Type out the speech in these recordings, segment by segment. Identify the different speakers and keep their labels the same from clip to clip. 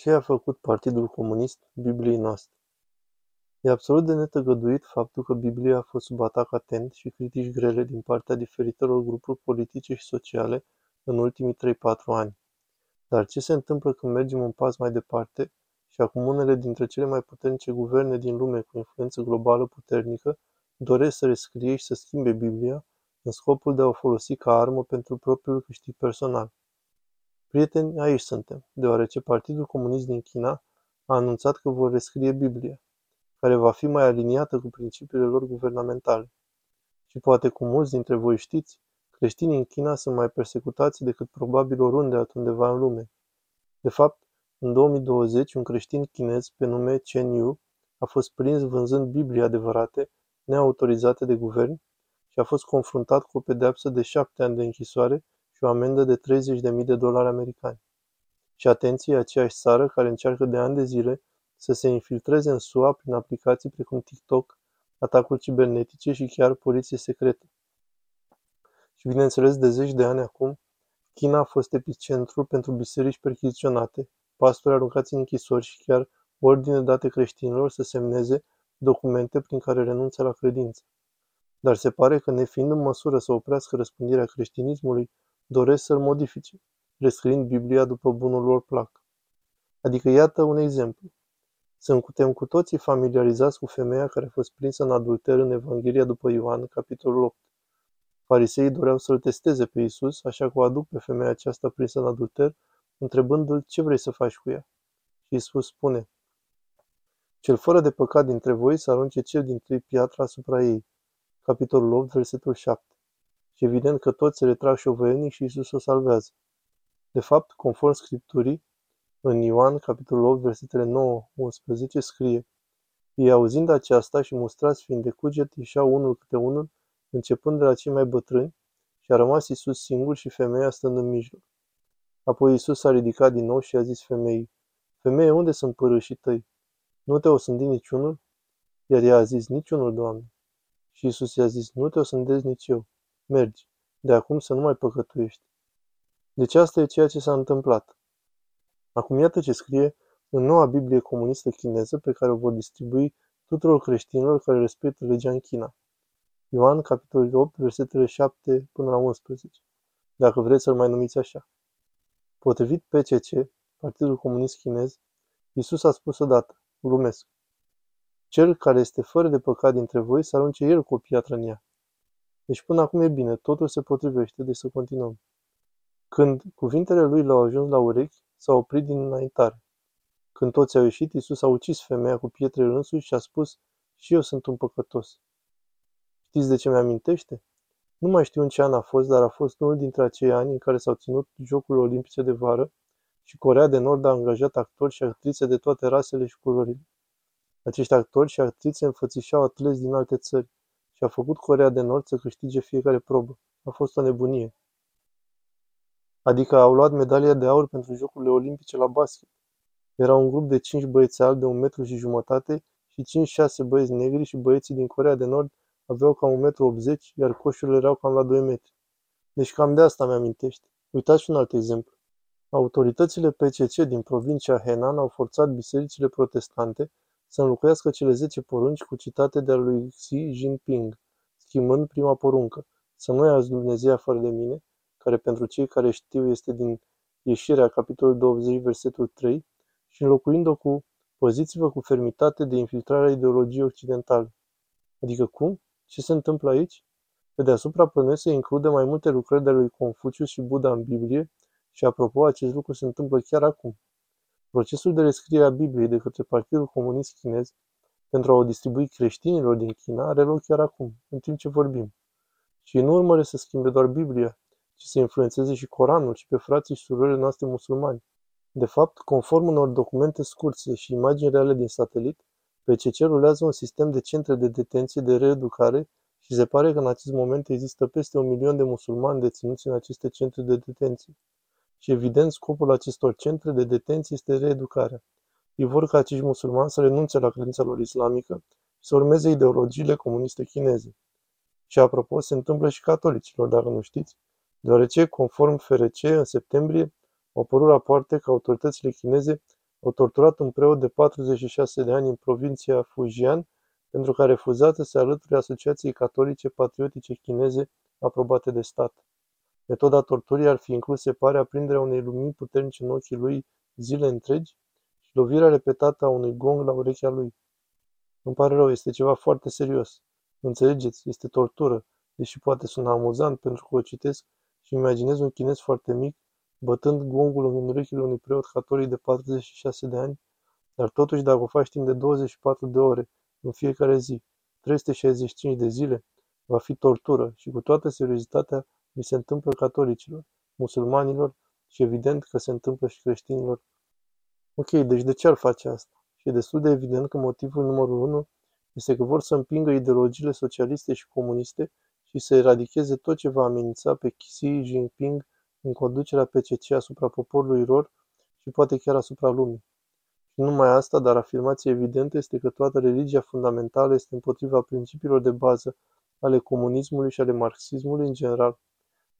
Speaker 1: Ce a făcut Partidul Comunist Bibliei noastre? E absolut de netăgăduit faptul că Biblia a fost sub atac atent și critici grele din partea diferitelor grupuri politice și sociale în ultimii 3-4 ani. Dar ce se întâmplă când mergem un pas mai departe și acum unele dintre cele mai puternice guverne din lume cu influență globală puternică doresc să rescrie și să schimbe Biblia în scopul de a o folosi ca armă pentru propriul câștig personal? Prieteni, aici suntem, deoarece Partidul Comunist din China a anunțat că vor rescrie Biblia, care va fi mai aliniată cu principiile lor guvernamentale. Și poate cum mulți dintre voi știți, creștinii în China sunt mai persecutați decât probabil oriunde altundeva în lume. De fapt, în 2020, un creștin chinez pe nume Chen Yu a fost prins vânzând Biblii adevărate, neautorizate de guvern, și a fost confruntat cu o pedeapsă de șapte ani de închisoare și o amendă de 30.000 de dolari americani. Și atenție, aceeași țară care încearcă de ani de zile să se infiltreze în SUA prin aplicații precum TikTok, atacuri cibernetice și chiar poliție secretă. Și bineînțeles, de zeci de ani acum, China a fost epicentrul pentru biserici perchiziționate, pastori aruncați în închisori și chiar ordine date creștinilor să semneze documente prin care renunță la credință. Dar se pare că, nefiind în măsură să oprească răspândirea creștinismului, doresc să-l modifice, prescriind Biblia după bunul lor plac. Adică iată un exemplu. Suntem cu toții familiarizați cu femeia care a fost prinsă în adulter în Evanghelia după Ioan, capitolul 8. Fariseii doreau să-l testeze pe Isus, așa că o aduc pe femeia aceasta prinsă în adulter, întrebându-l ce vrei să faci cu ea. Și Isus spune, Cel fără de păcat dintre voi să arunce cel din trei piatra asupra ei. Capitolul 8, versetul 7 și evident că toți se retrag șovăielnic și Isus o salvează. De fapt, conform Scripturii, în Ioan, capitolul 8, versetele 9-11, scrie Ei auzind aceasta și mustrați fiind de cuget, ieșeau unul câte unul, începând de la cei mai bătrâni, și a rămas Isus singur și femeia stând în mijloc. Apoi Isus s-a ridicat din nou și a zis femeii, Femeie, unde sunt părâșii tăi? Nu te-o sândi niciunul? Iar ea a zis, niciunul, Doamne. Și Isus i-a zis, nu te-o sândesc nici eu. Mergi, de acum să nu mai păcătuiești. Deci asta e ceea ce s-a întâmplat. Acum iată ce scrie în noua Biblie comunistă chineză pe care o vor distribui tuturor creștinilor care respectă legea în China. Ioan, capitolul 8, versetele 7 până la 11, dacă vreți să-l mai numiți așa. Potrivit PCC, Partidul Comunist Chinez, Iisus a spus odată, glumesc, cel care este fără de păcat dintre voi să arunce el cu o piatră în ea. Deci până acum e bine, totul se potrivește, deci să continuăm. Când cuvintele lui l-au ajuns la urechi, s-a oprit din înaintare. Când toți au ieșit, Iisus a ucis femeia cu pietrele însuși și a spus, și eu sunt un păcătos. Știți de ce mi-amintește? Nu mai știu în ce an a fost, dar a fost unul dintre acei ani în care s-au ținut Jocurile Olimpice de vară și Corea de Nord a angajat actori și actrițe de toate rasele și culorile. Acești actori și actrițe înfățișau atleți din alte țări și a făcut Corea de Nord să câștige fiecare probă. A fost o nebunie. Adică au luat medalia de aur pentru Jocurile Olimpice la basket. Era un grup de cinci băieți albi de un metru și jumătate și cinci-șase băieți negri și băieții din Corea de Nord aveau cam un metru 80, iar coșurile erau cam la 2 metri. Deci cam de asta mi-amintește. Uitați un alt exemplu. Autoritățile PCC din provincia Henan au forțat bisericile protestante să înlocuiască cele zece porunci cu citate de-a lui Xi Jinping, schimbând prima poruncă, să nu iați Dumnezeu fără de mine, care pentru cei care știu este din Ieșirea, capitolul 20, versetul 3, și înlocuind-o cu Păziți-vă cu fermitate de infiltrarea ideologiei occidentale. Adică cum? Ce se întâmplă aici? Pe deasupra plănuiesc să includă mai multe lucrări de lui Confucius și Buddha în Biblie și, apropo, acest lucru se întâmplă chiar acum. Procesul de rescriere a Bibliei de către Partidul Comunist Chinez pentru a o distribui creștinilor din China are loc chiar acum, în timp ce vorbim. Și nu urmăre să schimbe doar Biblia, ci să influențeze și Coranul și pe frații și surorile noastre musulmani. De fapt, conform unor documente scurse și imagini reale din satelit, PCC rulează un sistem de centre de detenție de reeducare și se pare că în acest moment există peste un milion de musulmani deținuți în aceste centre de detenție. Și evident, scopul acestor centre de detenție este reeducarea. Ei vor ca acești musulmani să renunțe la credința lor islamică și să urmeze ideologiile comuniste chineze. Și apropo, se întâmplă și catolicilor, dacă nu știți, deoarece, conform FRC, în septembrie au apărut rapoarte că autoritățile chineze au torturat un preot de 46 de ani în provincia Fujian pentru că a refuzat să se alăture Asociației Catolice Patriotice Chineze aprobate de stat. Metoda torturii ar fi inclus, se pare, aprinderea unei lumini puternice în ochii lui zile întregi și lovirea repetată a unui gong la urechea lui. Îmi pare rău, este ceva foarte serios. Înțelegeți, este tortură, deși poate suna amuzant pentru că o citesc și imaginez un chinez foarte mic bătând gongul în urechile unui preot catolic de 46 de ani, dar totuși dacă o faci timp de 24 de ore în fiecare zi, 365 de zile, va fi tortură și cu toată seriozitatea mi se întâmplă catolicilor, musulmanilor și evident că se întâmplă și creștinilor. Ok, deci de ce ar face asta? Și e destul de evident că motivul numărul unu este că vor să împingă ideologiile socialiste și comuniste și să eradicheze tot ce va amenința pe Xi Jinping în conducerea PCC asupra poporului lor și poate chiar asupra lumii. Și numai asta, dar afirmația evidentă este că toată religia fundamentală este împotriva principiilor de bază ale comunismului și ale marxismului în general.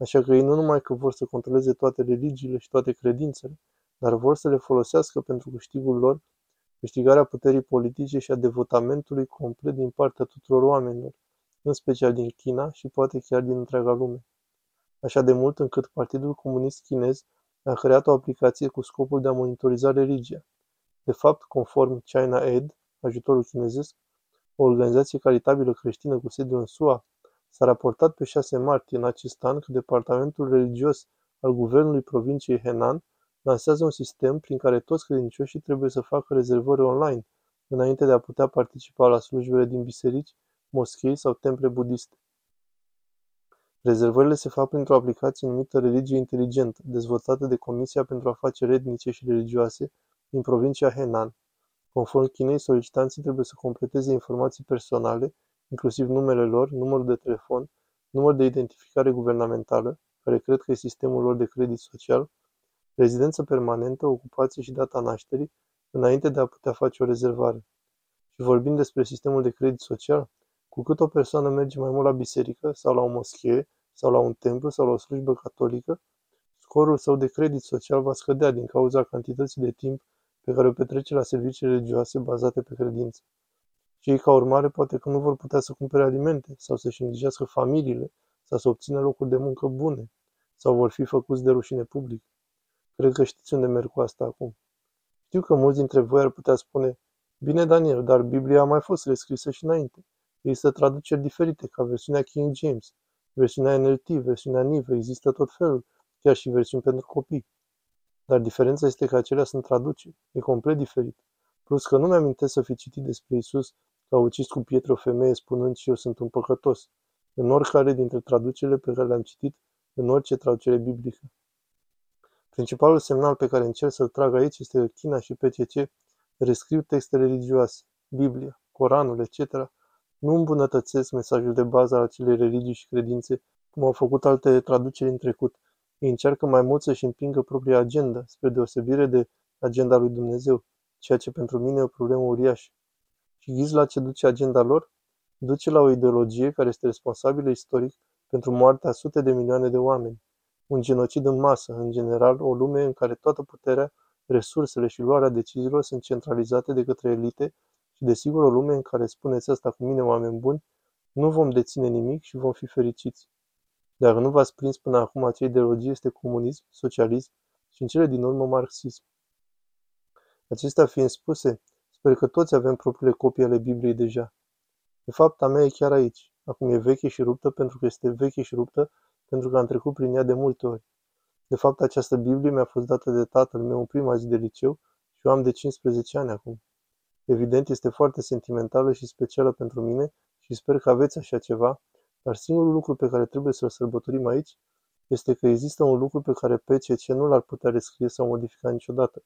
Speaker 1: Așa că ei nu numai că vor să controleze toate religiile și toate credințele, dar vor să le folosească pentru câștigul lor, câștigarea puterii politice și a devotamentului complet din partea tuturor oamenilor, în special din China și poate chiar din întreaga lume. Așa de mult încât Partidul Comunist Chinez a creat o aplicație cu scopul de a monitoriza religia. De fapt, conform China Aid, ajutorul chinezesc, o organizație caritabilă creștină cu sediul în SUA, s-a raportat pe 6 martie în acest an că departamentul religios al guvernului provinciei Henan lansează un sistem prin care toți credincioșii trebuie să facă rezervări online înainte de a putea participa la slujbele din biserici, moschei sau temple budiste. Rezervările se fac printr-o aplicație numită Religie Inteligentă, dezvoltată de Comisia pentru Afaceri Etnice și Religioase din provincia Henan. Conform Chinei, solicitanții trebuie să completeze informații personale, inclusiv numele lor, numărul de telefon, număr de identificare guvernamentală, care cred că e sistemul lor de credit social, rezidență permanentă, ocupație și data nașterii, înainte de a putea face o rezervare. Și vorbind despre sistemul de credit social, cu cât o persoană merge mai mult la biserică sau la o moschee sau la un templu sau la o slujbă catolică, scorul său de credit social va scădea din cauza cantității de timp pe care o petrece la servicii religioase bazate pe credință. Și ei, ca urmare, poate că nu vor putea să cumpere alimente sau să-și îngrijească familiile sau să obțină locuri de muncă bune sau vor fi făcuți de rușine public. Cred că știți unde merg cu asta acum. Știu că mulți dintre voi ar putea spune, bine Daniel, dar Biblia a mai fost rescrisă și înainte. Există traduceri diferite, ca versiunea King James, versiunea NLT, versiunea NIV, există tot felul, chiar și versiuni pentru copii. Dar diferența este că acelea sunt traduceri. E complet diferit. Plus că nu mi-amintesc să fi citit despre Isus că a ucis cu pietre o femeie spunând și eu sunt un păcătos. În oricare dintre traducerile pe care le-am citit, în orice traducere biblică. Principalul semnal pe care încerc să-l trag aici este că China și PCC rescriu texte religioase, Biblia, Coranul, etc., nu îmbunătățesc mesajul de bază al acelei religii și credințe, cum au făcut alte traduceri în trecut. Ei încearcă mai mult să-și împingă propria agenda, spre deosebire de agenda lui Dumnezeu, ceea ce pentru mine e o problemă uriașă. Și ghizi la ce duce agenda lor? Duce la o ideologie care este responsabilă istoric pentru moartea sute de milioane de oameni. Un genocid în masă, în general, o lume în care toată puterea, resursele și luarea deciziilor sunt centralizate de către elite și desigur o lume în care spuneți asta cu mine, oameni buni, nu vom deține nimic și vom fi fericiți. Dacă nu v-ați prins până acum acea ideologie este comunism, socialism și în cele din urmă marxism. Acestea fiind spuse, sper că toți avem propriile copii ale Bibliei deja. De fapt, a mea e chiar aici. Acum e veche și ruptă pentru că este veche și ruptă pentru că am trecut prin ea de multe ori. De fapt, această Biblie mi-a fost dată de tatăl meu în prima zi de liceu și eu am de 15 ani acum. Evident, este foarte sentimentală și specială pentru mine și sper că aveți așa ceva, dar singurul lucru pe care trebuie să-l sărbătorim aici este că există un lucru pe care PCC nu l-ar putea rescrie sau modifica niciodată.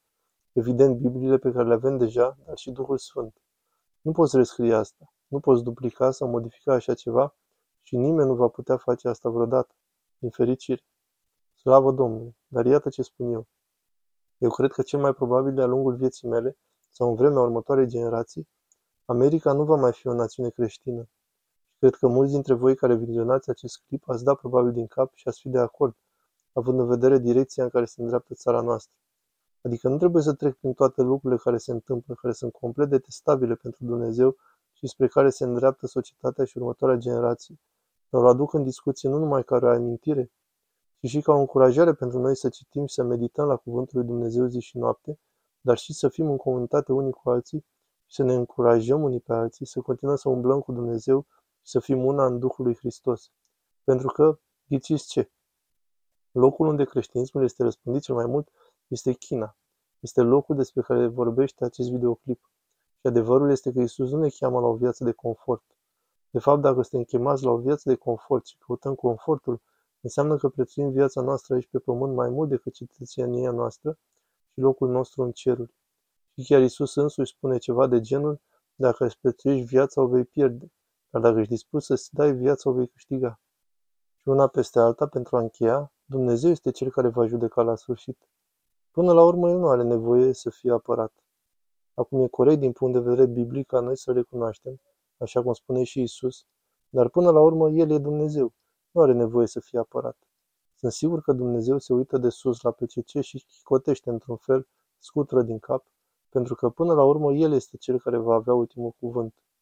Speaker 1: Evident, Bibliile pe care le avem deja, dar și Duhul Sfânt. Nu poți rescrie asta, nu poți duplica sau modifica așa ceva și nimeni nu va putea face asta vreodată, din fericire. Slavă Domnului! Dar iată ce spun eu. Eu cred că cel mai probabil de-a lungul vieții mele sau în vremea următoarei generații, America nu va mai fi o națiune creștină. Și cred că mulți dintre voi care vizionați acest clip ați da probabil din cap și ați fi de acord, având în vedere direcția în care se îndreaptă țara noastră. Adică nu trebuie să trec prin toate lucrurile care se întâmplă, care sunt complet detestabile pentru Dumnezeu și spre care se îndreaptă societatea și următoarea generație, dar o aduc în discuție nu numai ca o amintire, ci și ca o încurajare pentru noi să citim și să medităm la Cuvântul lui Dumnezeu zi și noapte, dar și să fim în comunitate unii cu alții și să ne încurajăm unii pe alții, să continuăm să umblăm cu Dumnezeu și să fim una în Duhul lui Hristos. Pentru că, ghiciți ce? Locul unde creștinismul este răspândit cel mai mult este China. Este locul despre care vorbește acest videoclip. Și adevărul este că Isus nu ne cheamă la o viață de confort. De fapt, dacă suntem chemați la o viață de confort și căutăm confortul, înseamnă că prețuim viața noastră aici pe pământ mai mult decât cetățenia noastră și locul nostru în ceruri. Și chiar Isus însuși spune ceva de genul, dacă îți prețuiești viața, o vei pierde, dar dacă ești dispus să-ți dai viața, o vei câștiga. Și una peste alta, pentru a încheia, Dumnezeu este Cel care va judeca la sfârșit. Până la urmă, El nu are nevoie să fie apărat. Acum e corect din punct de vedere biblic ca noi să recunoaștem, așa cum spune și Isus, dar până la urmă El e Dumnezeu, nu are nevoie să fie apărat. Sunt sigur că Dumnezeu se uită de sus la PCC și chicotește într-un fel, scutură din cap, pentru că până la urmă El este Cel care va avea ultimul cuvânt.